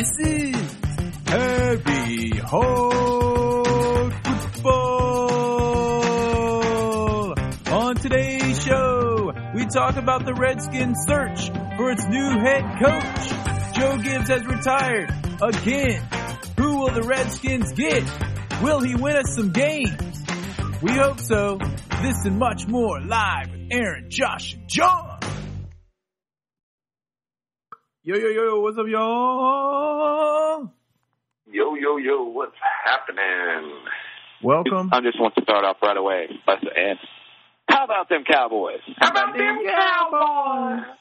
This is Harry Hog Football. On today's show, we talk about the Redskins' search for its new head coach. Joe Gibbs has retired again. Who will the Redskins get? Will he win us some games? We hope so. This and much more live with Aaron, Josh, and John. Yo, yo, yo, what's up, y'all? Yo, yo, yo, what's happening? Welcome. I just want to start off right away by saying, how about them Cowboys? How about them Cowboys?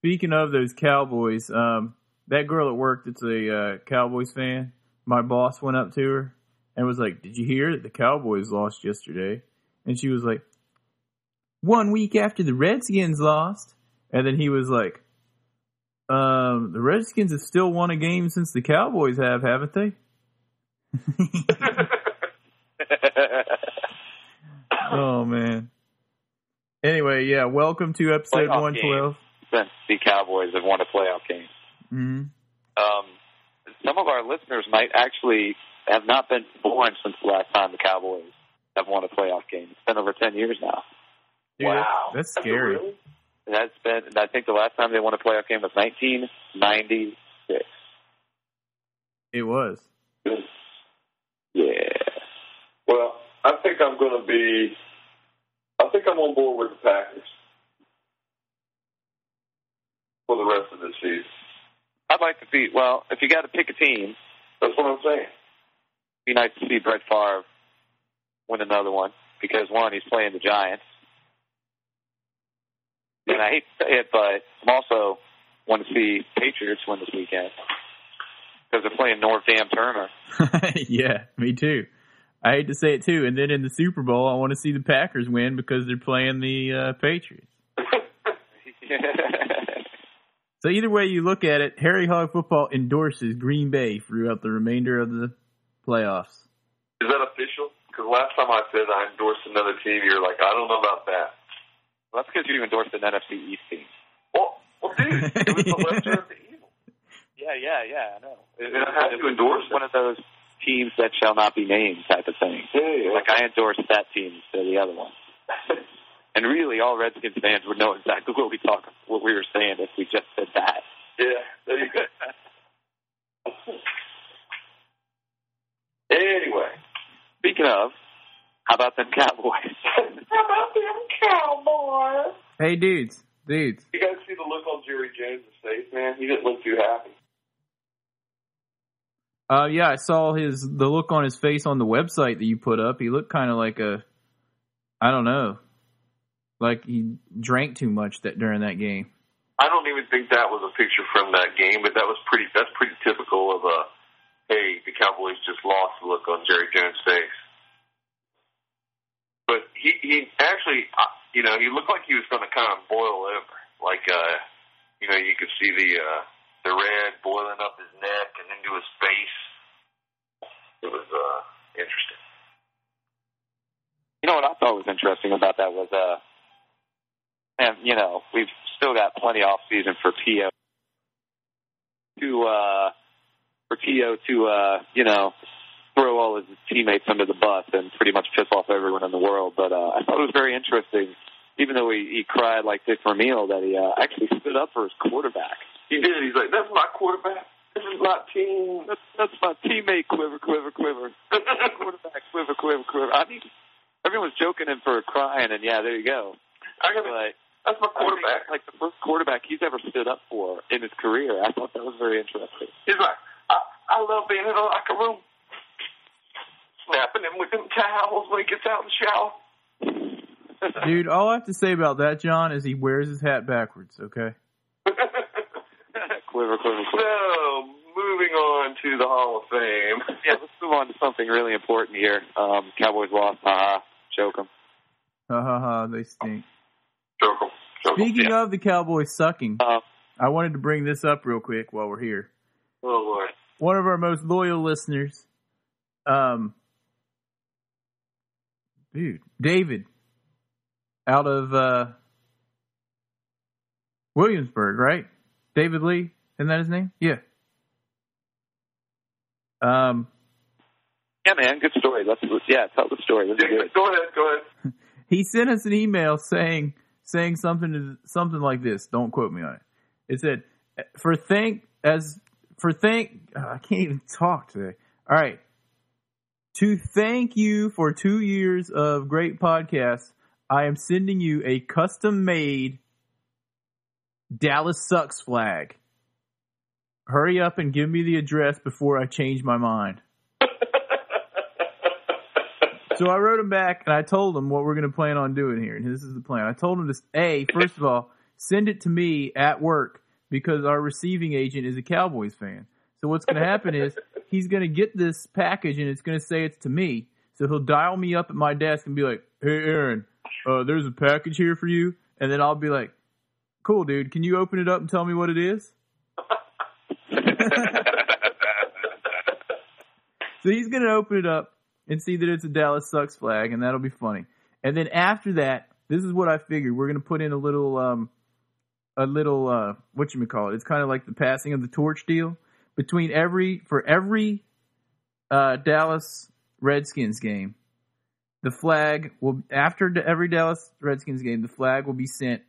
Speaking of those Cowboys, um, that girl at work that's a uh, Cowboys fan, my boss went up to her and was like, Did you hear that the Cowboys lost yesterday? And she was like, One week after the Redskins lost. And then he was like, um, the Redskins have still won a game since the Cowboys have, haven't they? oh man. Anyway, yeah, welcome to episode Playoff one twelve. Since the Cowboys have won a playoff game. Mm-hmm. Um, some of our listeners might actually have not been born since the last time the Cowboys have won a playoff game. It's been over 10 years now. wow. that's scary. Really? That's been, I think the last time they won a playoff game was 1996. It was. Yeah. Well, I think I'm going to be. I think I'm on board with the Packers for the rest of the season. I'd like to see, well, if you got to pick a team, That's what I'm saying. it'd be nice to see Brett Favre win another one because one, he's playing the Giants, and I hate to say it, but I'm also want to see Patriots win this weekend because they're playing Norv Dam Turner. yeah, me too. I hate to say it too. And then in the Super Bowl, I want to see the Packers win because they're playing the uh, Patriots. So either way you look at it, Harry Hog Football endorses Green Bay throughout the remainder of the playoffs. Is that official? Because last time I said I endorsed another team, you're like, I don't know about that. Well, that's because you endorsed an NFC East team. Well, well, dude, it was the lesser of the evil. Yeah, yeah, yeah. I know. It, And I have to endorse it. one of those teams that shall not be named type of thing. Yeah, yeah. Like I endorsed that team instead of the other one. And really, all Redskins fans would know exactly what we talk, what we were saying if we just said that. yeah, there you go. anyway, Speaking of, how about them Cowboys? how about them Cowboys? Hey, dudes, dudes. You guys see the look on Jerry Jones' face, man? He didn't look too happy. Uh, yeah, I saw his the look on his face on the website that you put up. He looked kind of like a, I don't know, like he drank too much that during that game. I don't even think that was a picture from that game, but that was pretty. That's pretty typical of a. Hey, the Cowboys just lost. Look on Jerry Jones' face. But he he actually, uh, you know, he looked like he was going to kind of boil over. Like, uh, you know, you could see the uh, the red boiling up his neck and into his face. It was uh, interesting. You know what I thought was interesting about that was, uh, and you know, we've still got plenty off season for T.O. to, uh, for T.O. to, uh, you know, throw all his teammates under the bus and pretty much piss off everyone in the world. But uh, I thought it was very interesting, even though he, he cried like Dick Vermeil, that he uh, actually stood up for his quarterback. He did. He's like, that's my quarterback. This is my team. That's, that's my teammate, quiver, quiver, quiver. quarterback, quiver, quiver, quiver. I mean, everyone's joking him for crying, and yeah, there you go. I got But That's my I think, quarterback. like the first quarterback he's ever stood up for in his career. I thought that was very interesting. He's like, I, I love being in the locker room, snapping him with them towels when he gets out of the shower. Dude, all I have to say about that, John, is he wears his hat backwards. Okay. quiver, quiver, quiver. so, moving on to the Hall of Fame. Yeah, let's move on to something really important here. Um, Cowboys lost. Haha, choke 'em. Ha ha ha! They stink. Joke 'em. Joke 'em. Speaking of the Cowboys sucking, Uh, I wanted to bring this up real quick while we're here. Oh, Lord. One of our most loyal listeners, um, dude, David, out of uh, Williamsburg, right? David Lee, isn't that his name? Yeah. Um, Yeah, man, good story. Let's yeah, tell the story. This is Yeah, good. go ahead, go ahead. he sent us an email saying saying something something like this. Don't quote me on it. It said for thank as for thank uh, I can't even talk today. All right. To thank you for 2 years of great podcasts, I am sending you a custom made Dallas sucks flag. Hurry up and give me the address before I change my mind. So I wrote him back and I told him what we're going to plan on doing here. And this is the plan. I told him to, A, first of all, send it to me at work because our receiving agent is a Cowboys fan. So what's going to happen is he's going to get this package and it's going to say it's to me. So he'll dial me up at my desk and be like, hey, Aaron, uh, there's a package here for you. And then I'll be like, cool, dude. Can you open it up and tell me what it is? So he's going to open it up and see that it's a Dallas sucks flag, and that'll be funny. And then after that, this is what I figured. We're going to put in a little, um, a little, uh, what you call it? It's kind of like the passing of the torch deal between every for every uh, Dallas Redskins game. The flag will after every Dallas Redskins game, the flag will be sent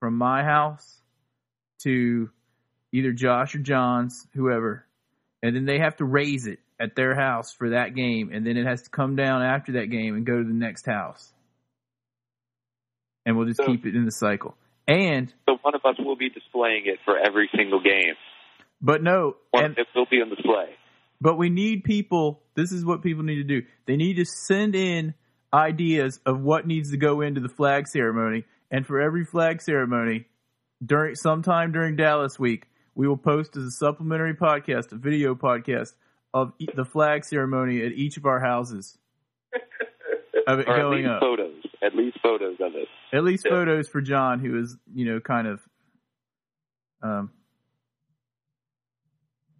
from my house to either Josh or John's, whoever, and then they have to raise it at their house for that game, and then it has to come down after that game and go to the next house. And we'll just So- keep it in the cycle. And so one of us will be displaying it for every single game. But no, and it will be on display. but we need people. This is what people need to do. They need to send in ideas of what needs to go into the flag ceremony, and for every flag ceremony, during sometime during Dallas week, we will post as a supplementary podcast, a video podcast of e- the flag ceremony at each of our houses of it Or at going least up. photos. At least photos of it. At least Yeah. photos for John, who is you know kind of um.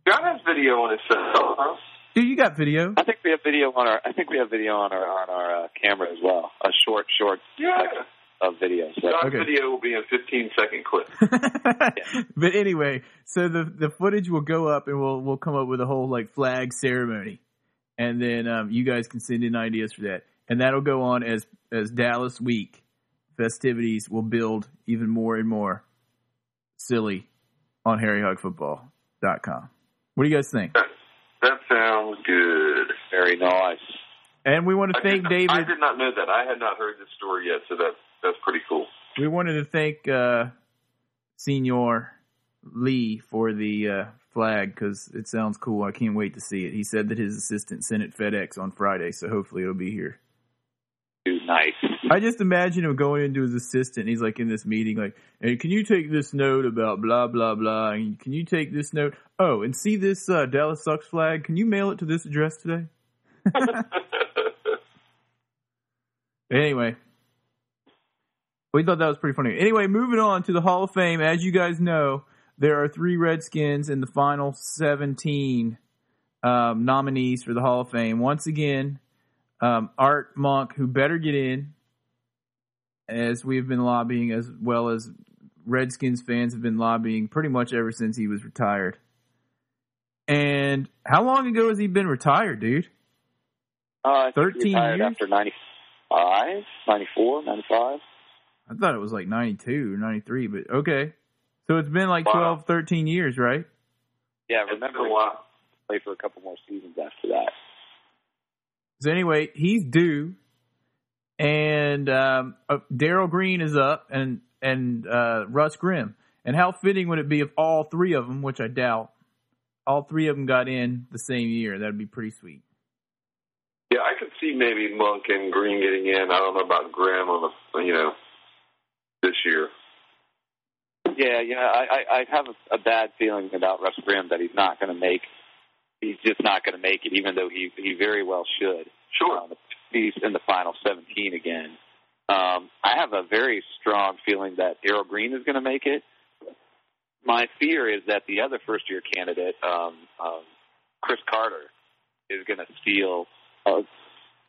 John has video on his cell phone. Dude, you got video. I think we have video on our I think we have video on our on our uh, camera as well. A short short Yeah. of video. So John's Okay. video will be a 15 second clip. but anyway, so the the footage will go up and we'll we'll come up with a whole like flag ceremony, and then um, you guys can send in ideas for that, and that'll go on as as Dallas week festivities will build even more and more silly on HarryHogFootball.com. What do you guys think? That sounds good. very nice. And we want to I thank David. I did not know that. I had not heard this story yet, so that's that's pretty cool. we wanted to thank uh, Senior Lee for the uh, flag because it sounds cool. I can't wait to see it. He said that his assistant sent it FedEx on Friday, so hopefully it'll be here. Nice. I just imagine him going into his assistant. He's like in this meeting, like, "Hey, can you take this note about blah blah blah? And can you take this note? Oh, and see this uh, Dallas sucks flag? Can you mail it to this address today?" Anyway, we thought that was pretty funny. Anyway, moving on to the Hall of Fame. As you guys know, there are three Redskins in the final 17 um, nominees for the Hall of Fame. Once again, um, Art Monk, who better get in, as we've been lobbying, as well as Redskins fans have been lobbying pretty much ever since he was retired. And how long ago has he been retired, dude? Uh, I think he 13 years? after 95, 94, 95. I thought it was like 92 or 93, but okay. So it's been like Wow. 12, 13 years, right? Yeah, It's remember a while. played for a couple more seasons after that. So anyway, he's due, and um, uh, Darrell Green is up, and and uh, Russ Grimm. And how fitting would it be if all three of them, which I doubt, all three of them got in the same year? That'd be pretty sweet. Yeah, I could see maybe Monk and Green getting in. I don't know about Grimm on the you know this year. Yeah, yeah, I, I, I have a, a bad feeling about Russ Grimm that he's not going to make. He's just not going to make it, even though he he very well should. Sure. Um, he's in the final 17 again. Um, I have a very strong feeling that Darrell Green is going to make it. My fear is that the other first year candidate, um, um, Cris Carter, is going to steal a,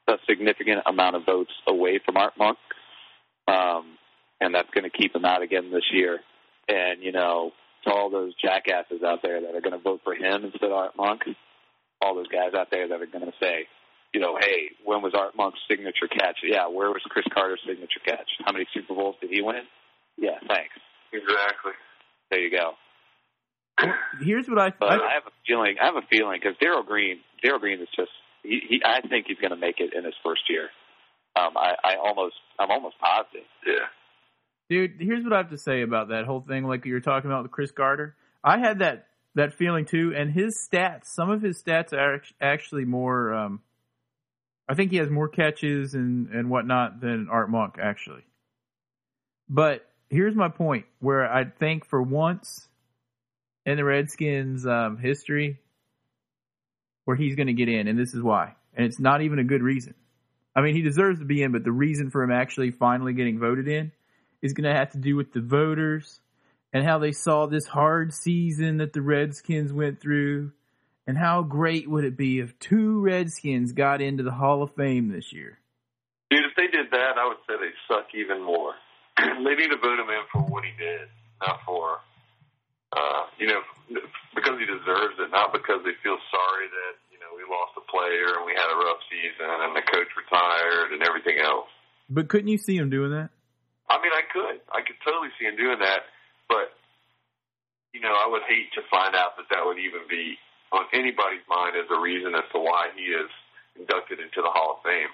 a significant amount of votes away from Art Monk, um, and that's going to keep him out again this year. And you know, to all those jackasses out there that are going to vote for him instead of Art Monk, all those guys out there that are going to say, you know, hey, when was Art Monk's signature catch? Yeah, where was Cris Carter's signature catch? How many Super Bowls did he win? Yeah, thanks. Exactly. There you go. Well, here's what I, But I I have a feeling. I have a feeling because Darrell Green, Darrell Green is just. He, he, I think he's going to make it in his first year. Um, I, I almost, I'm almost positive. Yeah. dude. Here's what I have to say about that whole thing. Like you were talking about with Chris Carter, I had that that feeling too. And his stats, some of his stats are actually more. Um, I think he has more catches and and whatnot than Art Monk actually. But here's my point: where I think for once in the Redskins' um, history, where he's going to get in, and this is why, and it's not even a good reason. I mean, he deserves to be in, but the reason for him actually finally getting voted in is going to have to do with the voters and how they saw this hard season that the Redskins went through, and how great would it be if two Redskins got into the Hall of Fame this year? Dude, if they did that, I would say they suck even more. they need to vote him in for what he did, not for, uh, you know, because he deserves it, not because they feel sorry that, you know, we lost a player and we had a rough season and the coach retired and everything else. But couldn't you see him doing that? I mean, I could. I could totally see him doing that, but, you know, I would hate to find out that that would even be on anybody's mind as a reason as to why he is inducted into the Hall of Fame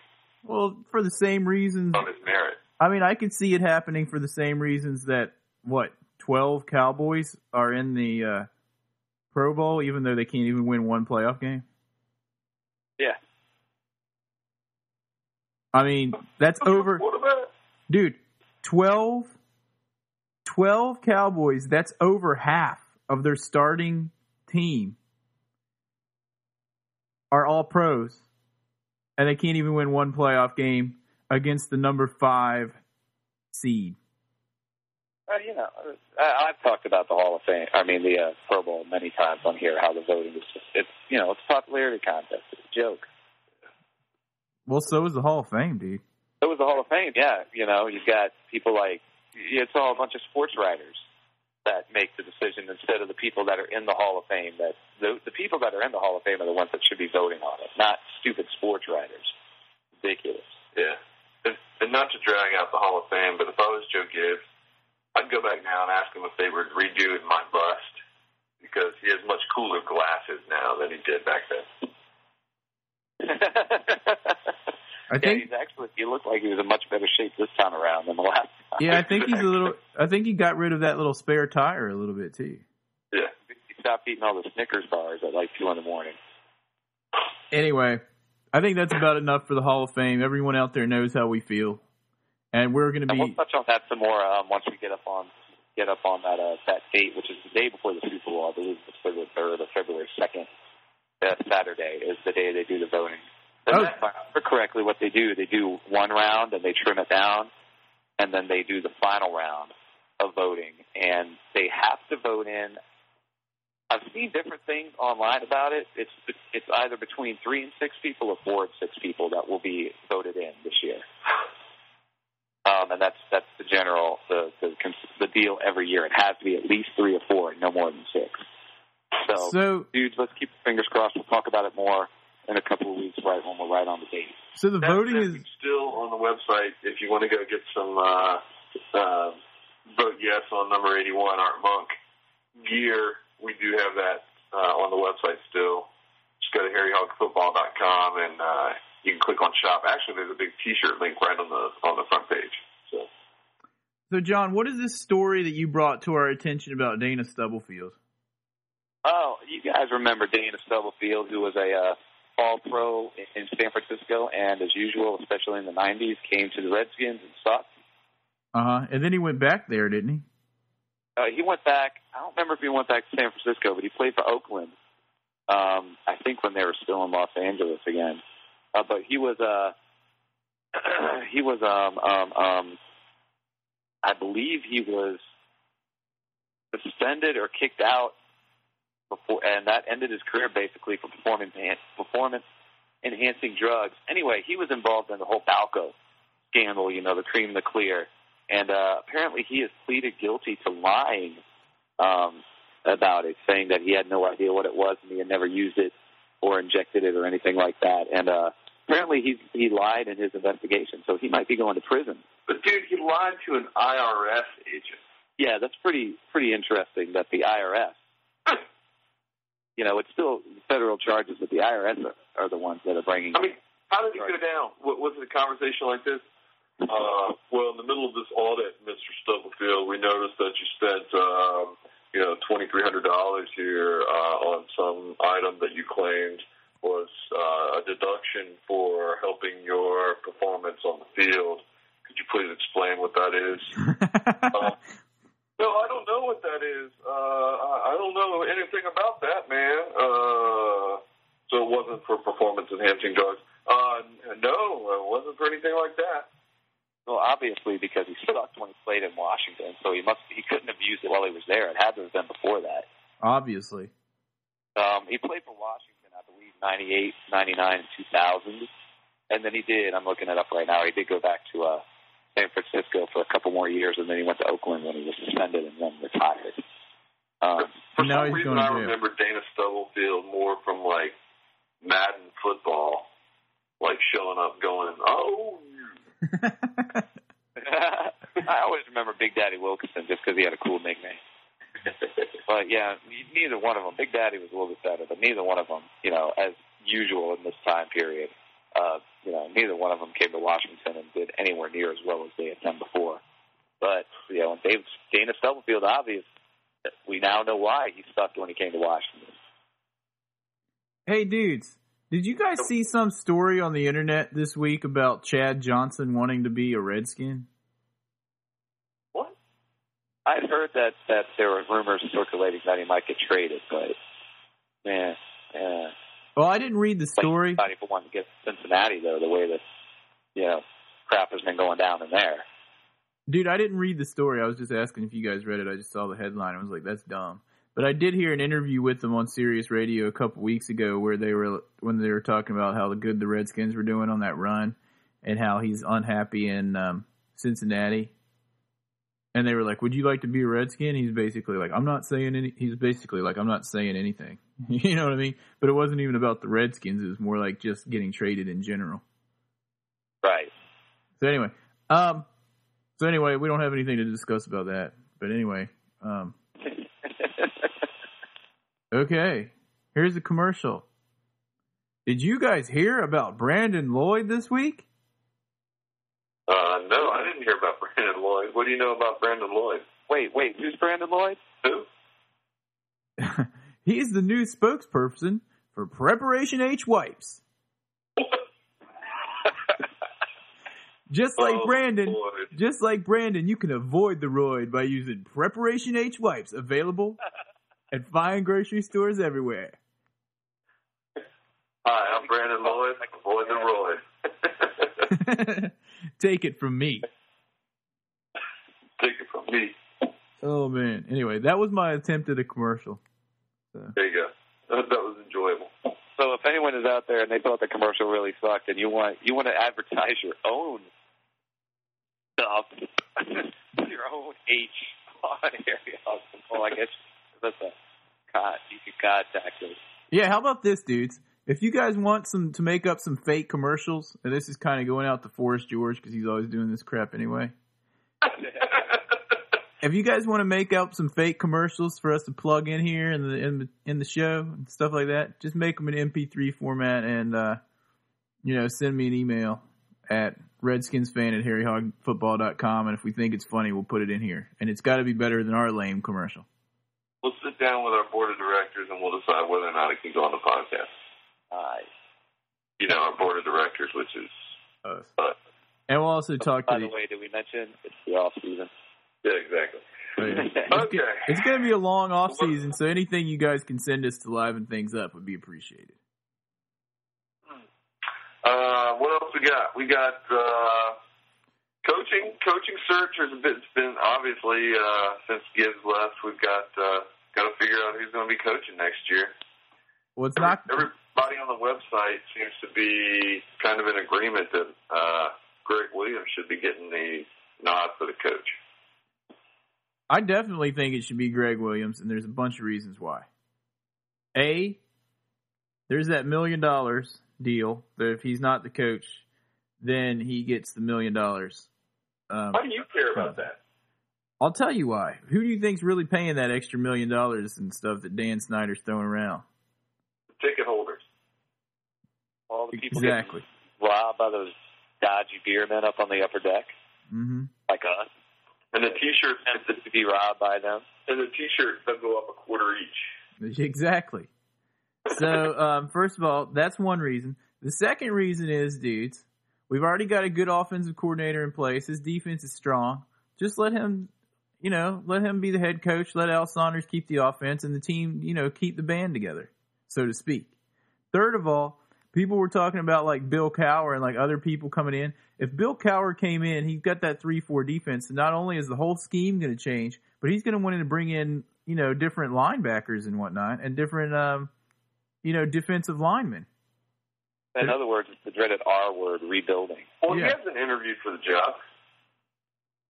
Well, for the same reasons. on his merit. I mean, I could see it happening for the same reasons that what twelve Cowboys are in the uh, Pro Bowl, even though they can't even win one playoff game. Yeah. I mean, that's over, dude. 12, 12 Cowboys. That's over half of their starting team are all pros, and they can't even win one playoff game against the number five seed. Uh, you know, I, I've talked about the Hall of Fame. I mean, the uh, Pro Bowl many times on here. How the voting is just, it's you know, it's a popularity contest. It's a joke. Well, so is the Hall of Fame, dude. It was the Hall of Fame, yeah. You know, you've got people like it's all a bunch of sports writers that make the decision instead of the people that are in the Hall of Fame. That the the people that are in the Hall of Fame are the ones that should be voting on it, not stupid sports writers. Ridiculous. Yeah. And, and not to drag out the Hall of Fame, but if I was Joe Gibbs, I'd go back now and ask him if they would redo my bust because he has much cooler glasses now than he did back then. I yeah, think. he's actually. He looked like he was in much better shape this time around than the last. Time. Yeah, I think he's a little. I think he got rid of that little spare tire a little bit too. Yeah. He stopped eating all the Snickers bars at like two in the morning. Anyway, I think that's about enough for the Hall of Fame. Everyone out there knows how we feel, and we're going to And we'll be. touch on that some more um, once we get up on get up on that uh, that date, which is the day before the Super Bowl. I believe it's February third or February second. That Saturday is the day they do the voting. And Oh. If I remember correctly, what they do, they do one round and they trim it down, and then they do the final round of voting, and they have to vote in. I've seen different things online about it. It's it's either between three and six people or four and six people that will be voted in this year. Um, and that's that's the general the, the the deal every year. It has to be at least three or four, no more than six. So, So, dudes, let's keep fingers crossed. We'll talk about it more in a couple of weeks, right when we're right on the date. so the That's voting is. still on the website if you want to go get some uh, uh, vote yes on number 81 Art Monk gear. We do have that uh, on the website still. Just go to harryhogfootball.com and uh, you can click on shop. Actually, there's a big T-shirt link right on the on the front page. So So, John, what is this story that you brought to our attention about Dana Stubblefield? Oh, you guys remember Dana Stubblefield, who was a uh, All Pro in San Francisco, and as usual, especially in the '90s, came to the Redskins and sucked. Uh huh. And then he went back there, didn't he? Uh, he went back. I don't remember if he went back to San Francisco, but he played for Oakland. Um, I think when they were still in Los Angeles again. Uh, but he was uh, he was um, um, um, I believe he was suspended or kicked out before, and that ended his career basically for performance performance enhancing drugs. Anyway, he was involved in the whole Balco scandal, you know, the cream, the clear, and uh, apparently he has pleaded guilty to lying um, about it, saying that he had no idea what it was and he had never used it. or injected it or anything like that. And uh, apparently he he lied in his investigation, so he might be going to prison. But dude, he lied to an IRS agent. Yeah, that's pretty pretty interesting that the IRS. you know, it's still federal charges, but the IRS are, are the ones that are bringing. I mean, how did it go down? What, was it a conversation like this? Uh, well, in the middle of this audit, Mr. Stubblefield, we noticed that you spent, um, you know, twenty three hundred dollars here uh, on some item that you claimed was uh, a deduction for helping your performance on the field. Could you please explain what that is? uh, no, I don't know what that is. Uh, I don't know anything about that, man. Uh, so it wasn't for performance enhancing. Uh, no, it wasn't for anything like that. Well, obviously because he sucked when he played in Washington, so he must he couldn't have used it while he was there. It had to have been before that. Obviously. Um, he played for Washington, I believe, 98, 99, 2000. And then he did, I'm looking it up right now, he did go back to uh, San Francisco for a couple more years, and then he went to Oakland when he was suspended and then retired. Um, For Now some he's reason, going I remember Dana Stubblefield more from like Madden football, like showing up, going, "Oh, I always remember Big Daddy Wilkinson just because he had a cool nickname. But yeah, neither one of them. Big Daddy was a little bit better, but neither one of them, you know, as usual in this time period, uh, you know, neither one of them came to Washington and did anywhere near as well as they had done before. But you know, Dave, Dana Stubblefield, obvious. We now know why he sucked when he came to Washington. hey, dudes. Did you guys see some story on the internet this week about Chad Johnson wanting to be a Redskin? What?" I'd heard that that there were rumors circulating that he might get traded, but man, yeah. Well, I didn't read the story. Not even wanting to get Cincinnati though, the way that you know crap has been going down in there. Dude, I didn't read the story. I was just asking if you guys read it. I just saw the headline. I was like, that's dumb. But I did hear an interview with them on Sirius Radio a couple weeks ago where they were when they were talking about how good the Redskins were doing on that run and how he's unhappy in um, Cincinnati. And they were like, "Would you like to be a Redskin?" He's basically like, "I'm not saying any." He's basically like, "I'm not saying anything." you know what I mean? But it wasn't even about the Redskins. It was more like just getting traded in general. Right. So anyway, um, so anyway, we don't have anything to discuss about that. But anyway, um, okay, here's a commercial. Did you guys hear about Brandon Lloyd this week? Uh, no, I didn't hear about Brandon Lloyd. What do you know about Brandon Lloyd? wait, wait, who's Brandon Lloyd? Who? He's the new spokesperson for Preparation H wipes. Just like Oh, Brandon, Lloyd. just like Brandon, you can avoid the roid by using Preparation H wipes available at fine grocery stores everywhere. Hi, I'm Brandon Lloyd. Avoid the Lloyd. Take it from me. Take it from me. Oh man. Anyway, that was my attempt at a commercial. There you go. That, that was enjoyable. So if anyone is out there and they thought the commercial really sucked, and you want you want to advertise your own stuff, your own H on area, well, I guess that's a con. You can contact us. Yeah, how about this, dudes? If you guys want some to make up some fake commercials, and this is kind of going out to Forrest George because he's always doing this crap anyway. If you guys want to make up some fake commercials for us to plug in here in the in the, in the show and stuff like that, just make them in MP3 format and uh, you know send me an email at redskinsfan at harryhogfootball.com and if we think it's funny, we'll put it in here. And it's got to be better than our lame commercial. we'll sit down with our board of directors and we'll decide whether or not it can go on the podcast. Nice. You know, our board of directors, which is Us. us. And we'll also talk By to the the. way, did we mention it's the off season? Yeah, exactly. oh, yeah. It's, Okay. it's going to be a long off season, so anything you guys can send us to liven things up would be appreciated. Uh, what else we got? We got uh, coaching. Coaching search has been, it's been obviously uh, since Gibbs left. We've got uh, got to figure out who's going to be coaching next year. Well, it's Every, not. everybody on the website seems to be kind of in agreement that uh, Gregg Williams should be getting the nod for the coach. I definitely think it should be Gregg Williams, and there's a bunch of reasons why. A, there's that million dollars deal that if he's not the coach, then he gets the million dollars. Um, Why do you care about that? I'll tell you why. Who do you think's really paying that extra million dollars and stuff that Dan Snyder's throwing around? Ticket holders. All the people Exactly. robbed by those dodgy beer men up on the upper deck, hmm like us, And the T-shirts and to be robbed by them. and the T-shirts they'll go up a quarter each. Exactly. So, um, first of all, that's one reason. The second reason is, dudes, we've already got a good offensive coordinator in place. His defense is strong. Just let him, you know, let him be the head coach. Let Al Saunders keep the offense and the team, you know, keep the band together, so to speak. Third of all, people were talking about like Bill Cowher and like other people coming in. If Bill Cowher came in, he's got that three four defense. And not only is the whole scheme going to change, but he's going to want to bring in you know different linebackers and whatnot, and different um, you know defensive linemen. In other words, it's the dreaded R word, rebuilding. Well, Yeah. he hasn't interviewed for the job.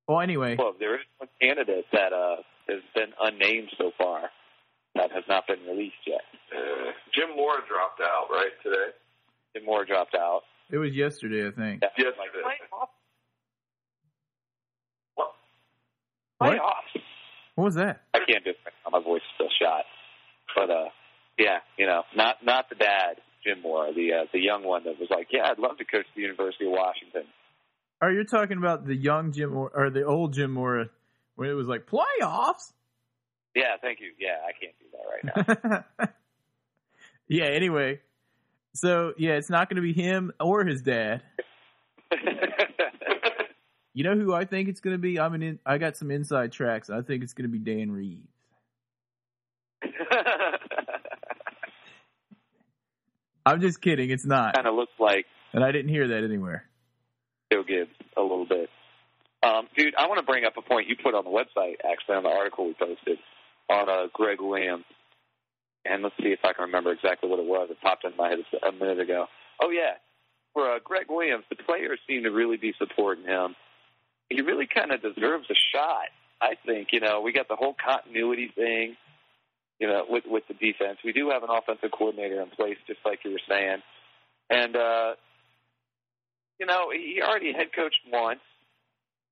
Well, anyway, Well, there is one candidate that uh, has been unnamed so far that has not been released yet. Uh, Jim Mora dropped out right today. Jim Mora dropped out. it was yesterday, I think. Yeah. Yes, Like, it is. playoffs. What? What? Playoffs. What was that? I can't do it. My voice is still shot. But uh, yeah, you know, not not the dad, Jim Mora, the uh, the young one that was like, yeah, I'd love to coach the University of Washington. Are you talking about the young Jim Mora or the old Jim Moore when it was like playoffs? Yeah, thank you. Yeah, I can't do that right now. yeah. Anyway, so yeah, it's not going to be him or his dad. You know who I think it's going to be? I'm an in, I got some inside tracks. I think it's going to be Dan Reeves. I'm just kidding. It's not, kind of looks like and I didn't hear that anywhere. Joe Gibbs a little bit. Um, dude, I want to bring up a point you put on the website, actually, on the article we posted on uh, Gregg Williams. And let's see if I can remember exactly what it was. It popped into my head a minute ago. Oh, yeah. For uh, Gregg Williams, the players seem to really be supporting him. He really kind of deserves a shot, I think. You know, we got the whole continuity thing, you know, with, with the defense. We do have an offensive coordinator in place, just like you were saying. And, uh, you know, he already head coached once.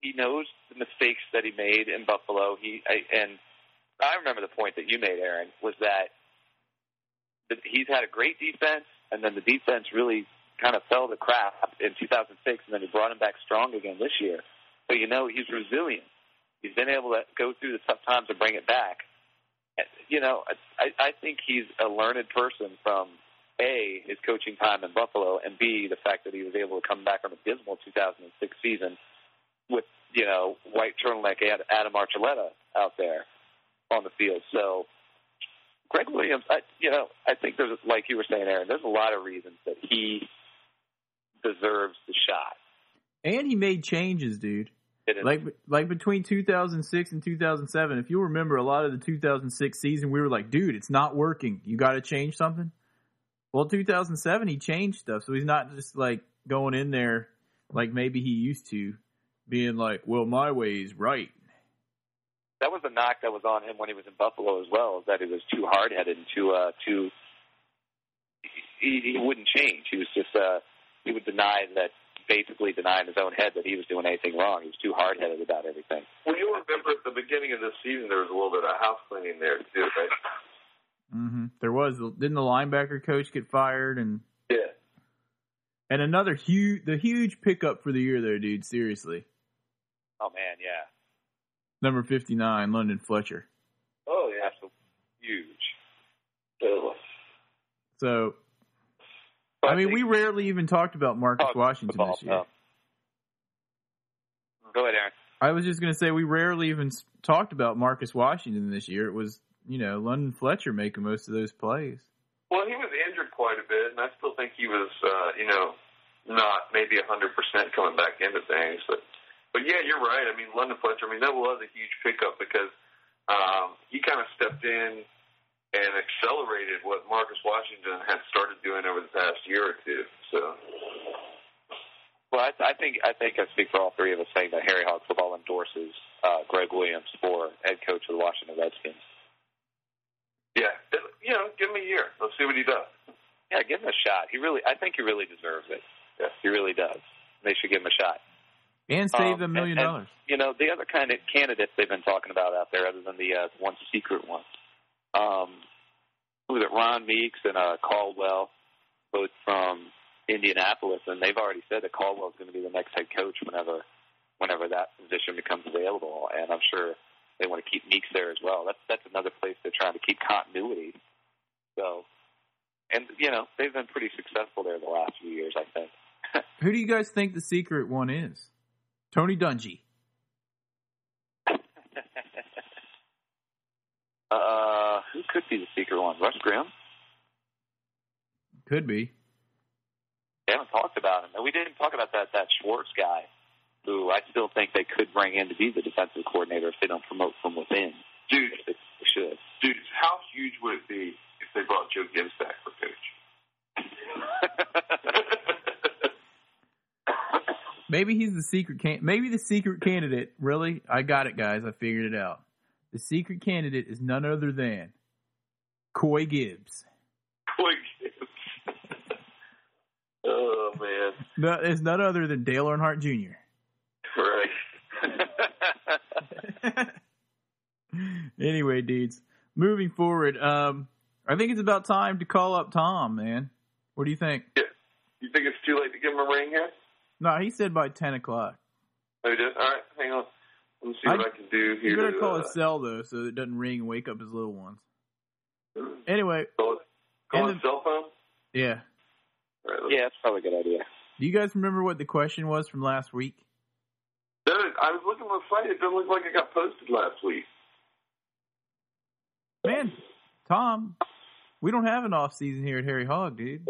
He knows the mistakes that he made in Buffalo. He I, and I remember the point that you made, Aaron, was that that he's had a great defense, and then the defense really kind of fell to crap in 2006, and then he brought him back strong again this year. But you know, he's resilient. He's been able to go through the tough times and bring it back. You know, I, I think he's a learned person from a his coaching time in Buffalo, and b the fact that he was able to come back from a dismal 2006 season with you know white turtleneck Ad- Adam Archuleta out there on the field. So Gregg Williams, I, you know, I think there's like you were saying, Aaron. There's a lot of reasons that he deserves the shot. And he made changes, dude. Like like between 2006 and 2007, if you remember a lot of the 2006 season, we were like, dude, it's not working. You got to change something. Well, 2007 he changed stuff, so he's not just like going in there like maybe he used to, being like, well, my way is right. That was a knock that was on him when he was in Buffalo as well, is that he was too hard headed and too uh, too. He, he wouldn't change. He was just uh, he would deny that basically deny in his own head that he was doing anything wrong. He was too hard headed about everything. Well, you'll remember at the beginning of the season there was a little bit of house cleaning there too, right? hmm There was didn't the linebacker coach get fired and Yeah. and another huge the huge pickup for the year there, dude. Seriously, Oh man, yeah, number 59, London Fletcher. Oh yeah. absolutely huge. So, So But I mean, we rarely even talked about Marcus Washington football, this year. no. Go ahead, Aaron. I was just going to say we rarely even talked about Marcus Washington this year. It was, you know, London Fletcher making most of those plays. well, he was injured quite a bit, and I still think he was, uh, you know, not maybe a hundred percent coming back into things, but but yeah, you're right. I mean, London Fletcher. I mean, that was a huge pickup because um, he kind of stepped in and accelerated what Marcus Washington had started doing over the past year or two. So Well, I, I think I think I speak for all three of us saying that Harry Hog Football endorses uh, Gregg Williams for head coach of the Washington Redskins. yeah, it, you know, give him a year. Let's see what he does. Yeah, give him a shot. He really, I think he really deserves it. Yeah. He really does. They should give him a shot. And save Um, a million and- and- dollars. You know, the other kind of candidates they've been talking about out there, other than the uh, one secret one, um, who was it? Ron Meeks and uh, Caldwell, both from Indianapolis, and they've already said that Caldwell's going to be the next head coach whenever, whenever that position becomes available. And I'm sure they want to keep Meeks there as well. That's that's another place they're trying to keep continuity. So, and you know, they've been pretty successful there the last few years, I think. Who do you guys think the secret one is? Tony Dungy. uh, who could be the secret one? Russ Grimm. Could be. They haven't talked about him. And we didn't talk about that that Schwartz guy, who I still think they could bring in to be the defensive coordinator if they don't promote from within. Dude, They, they should. dude, how huge would it be if they brought Joe Gibbs back for coach? Maybe he's the secret can. Maybe the secret candidate. Really, I got it, guys. I figured it out. The secret candidate is none other than Coy Gibbs. Boy, Gibbs. oh man, No, it's none other than Dale Earnhardt Jr. right. anyway, dudes, moving forward, um, I think it's about time to call up Tom, man. What do you think? Yeah. You think it's too late to give him a ring here? No, he said by ten o'clock. Oh, you did? All right, hang on. Let me see I- what I can do here. You better to, call uh, his cell though, so it doesn't ring and wake up his little ones. Anyway, Call, call And his the- cell phone. yeah. All right, let's- yeah, that's probably a good idea. Do you guys remember what the question was from last week? Dude, I was looking on the site. It doesn't look like it got posted last week. Man, Tom, we don't have an off season here at Harry Hog, dude.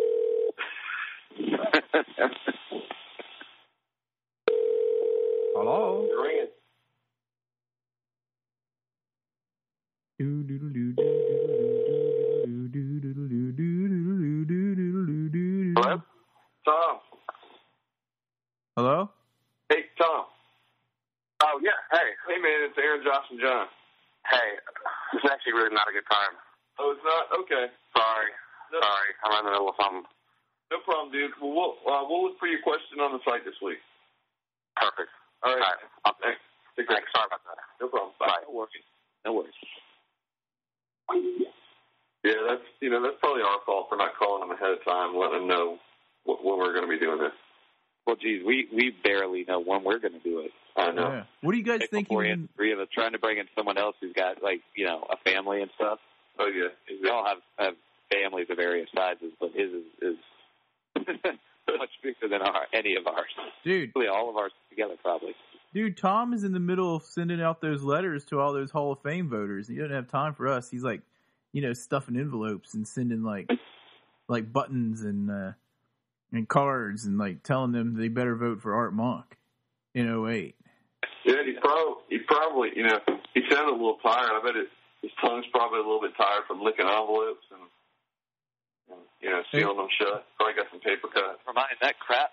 Hello. You're ringing. Hello, Tom. Hello. Hey, Tom. Oh yeah. Hey, Hey, man, it's Aaron, Josh, and John. hey. It's actually really not a good time. Oh, it's not okay. Sorry. No, Sorry. I'm in the middle of something. no problem, dude. Well, we'll uh, we'll look for your question on the site this week. Perfect. All All right. right. I'll, Thanks. Take care. thanks. Sorry about that. No problem. Bye. Bye. No worries. No worries. Yeah, that's you know that's probably our fault for not calling them ahead of time, letting them know what, when we're going to be doing this. Well, geez, we we barely know when we're going to do it. I know. Yeah. What do you guys think? Even, three of us trying to bring in someone else who's got like you know a family and stuff. Oh yeah. We all have have families of various sizes, but his is, is much bigger than our any of ours. dude, Really, all of ours together probably. Dude, Tom is in the middle of sending out those letters to all those Hall of Fame voters. He doesn't have time for us. He's like, you know, stuffing envelopes and sending like, like buttons and uh and cards and like telling them they better vote for Art Monk in 08. Yeah, he probably he probably you know he sounded a little tired. I bet it, his tongue's probably a little bit tired from licking envelopes and, and you know sealing them shut. Probably got some paper cut. Remind that crap.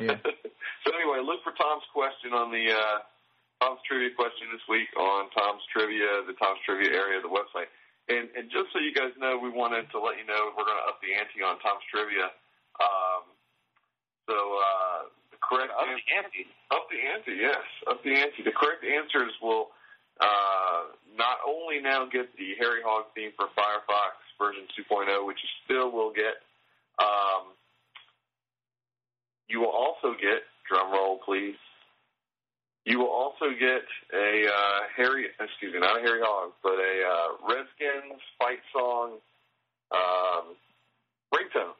Yeah. so anyway, look for Tom's question on the uh, Tom's trivia question this week on Tom's trivia, the Tom's trivia area of the website. And and just so you guys know, we wanted to let you know we're going to up the ante on Tom's trivia. Um, so uh, the correct Up answer, the ante. up the ante, yes, up the ante. The correct answers will uh, not only now get the Harry Hog theme for Firefox version 2.0, which you still will get. Um, you will also get drum roll, please. You will also get a uh, Harry, excuse me, not a Harry Hog, but a uh, Redskins fight song um, ringtone.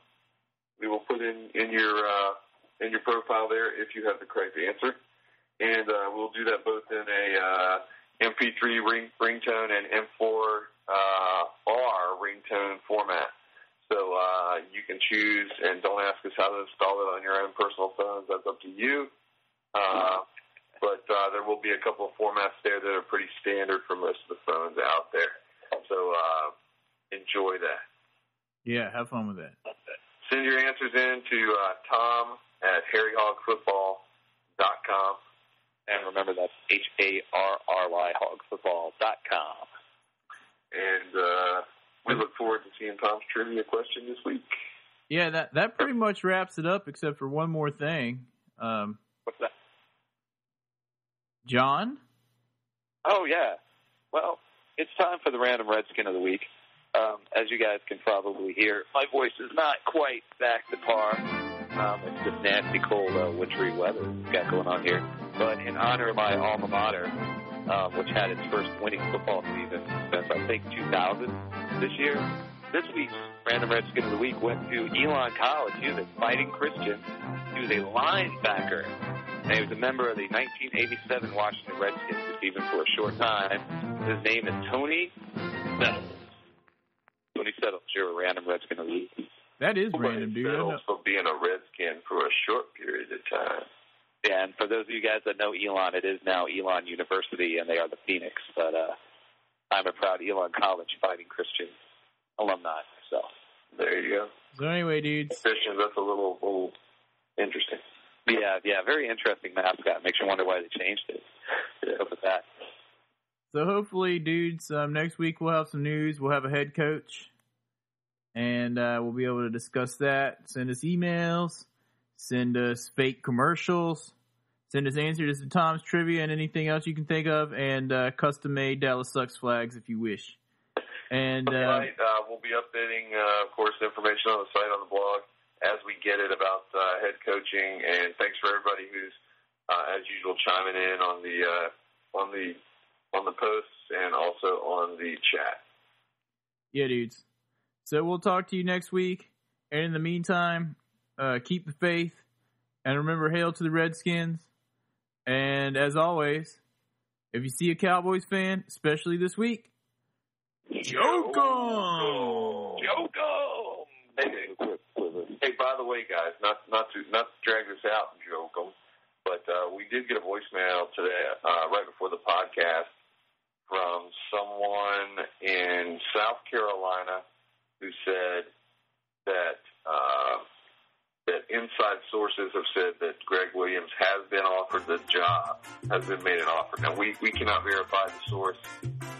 We will put in in your uh, in your profile there if you have the correct answer, and uh, we'll do that both in a uh, MP3 ring ringtone and M4 uh, R ringtone format. So uh, you can choose, and don't ask us how to install it on your own personal phones. That's up to you. Uh, but uh, there will be a couple of formats there that are pretty standard for most of the phones out there. So uh, enjoy that. Yeah, have fun with that. Send your answers in to uh, Tom at harryhogfootball.com. And remember that's H A R R Y hogfootball dot com. And uh, we look forward to seeing Tom's trivia question this week. Yeah, that that pretty much wraps it up, except for one more thing. Um, What's that? John, Oh yeah. Well, it's time for the random Redskin of the week. Um, as you guys can probably hear, my voice is not quite back to par. Um, it's just nasty, cold, uh, wintry weather we've got going on here. But in honor of my alma mater, um, which had its first winning football season since I think 2000 this year, this week's random Redskin of the week went to Elon College. He was a fighting Christian. He was a linebacker. And he was a member of the 1987 Washington Redskins, even for a short time. His name is Tony Settles. Tony Settles, your random Redskin of the week. that is random, dude. I Settles for being a Redskin for a short period of time. Yeah, and for those of you guys that know Elon, it is now Elon University, and they are the Phoenix. But uh, I'm a proud Elon College fighting Christian alumni. So There you go. So anyway, dudes, Christians, that's a little, little interesting. yeah, yeah, very interesting mascot. Makes you wonder why they changed it. Go with that. So hopefully, dudes, um, next week we'll have some news. We'll have a head coach, and uh, we'll be able to discuss that. Send us emails, send us fake commercials, send us answers to Tom's trivia and anything else you can think of, and uh, custom made Dallas Sucks flags if you wish. And uh, Tonight, uh, we'll be updating, uh, of course, information on the site, on the blog, as we get it about uh, head coaching. And thanks for everybody who's, uh, as usual, chiming in on the uh, on the on the posts and also on the chat. yeah, dudes. So we'll talk to you next week. And in the meantime, uh, keep the faith, and remember, hail to the Redskins. And as always, if you see a Cowboys fan, especially this week, joke 'em! Joke 'em! Hey, by the way, guys, not not to not to drag this out and joke joke 'em, but uh, we did get a voicemail today, uh, right before the podcast, from someone in South Carolina who said that uh, that inside sources have said that Gregg Williams has been offered the job, has been made an offer. Now we we cannot verify the source,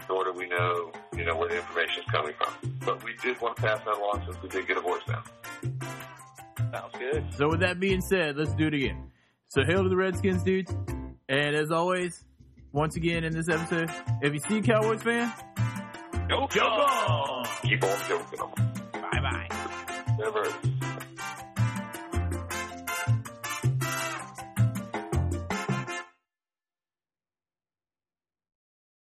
nor do we know you know where the information is coming from. But we did want to pass that along since we did get a voicemail. Sounds good. So with that being said, let's do it again. So hail to the Redskins, dudes. And as always, once again in this episode, if you see a Cowboys fan, Joke 'em! Keep on joking them. bye bye. Never.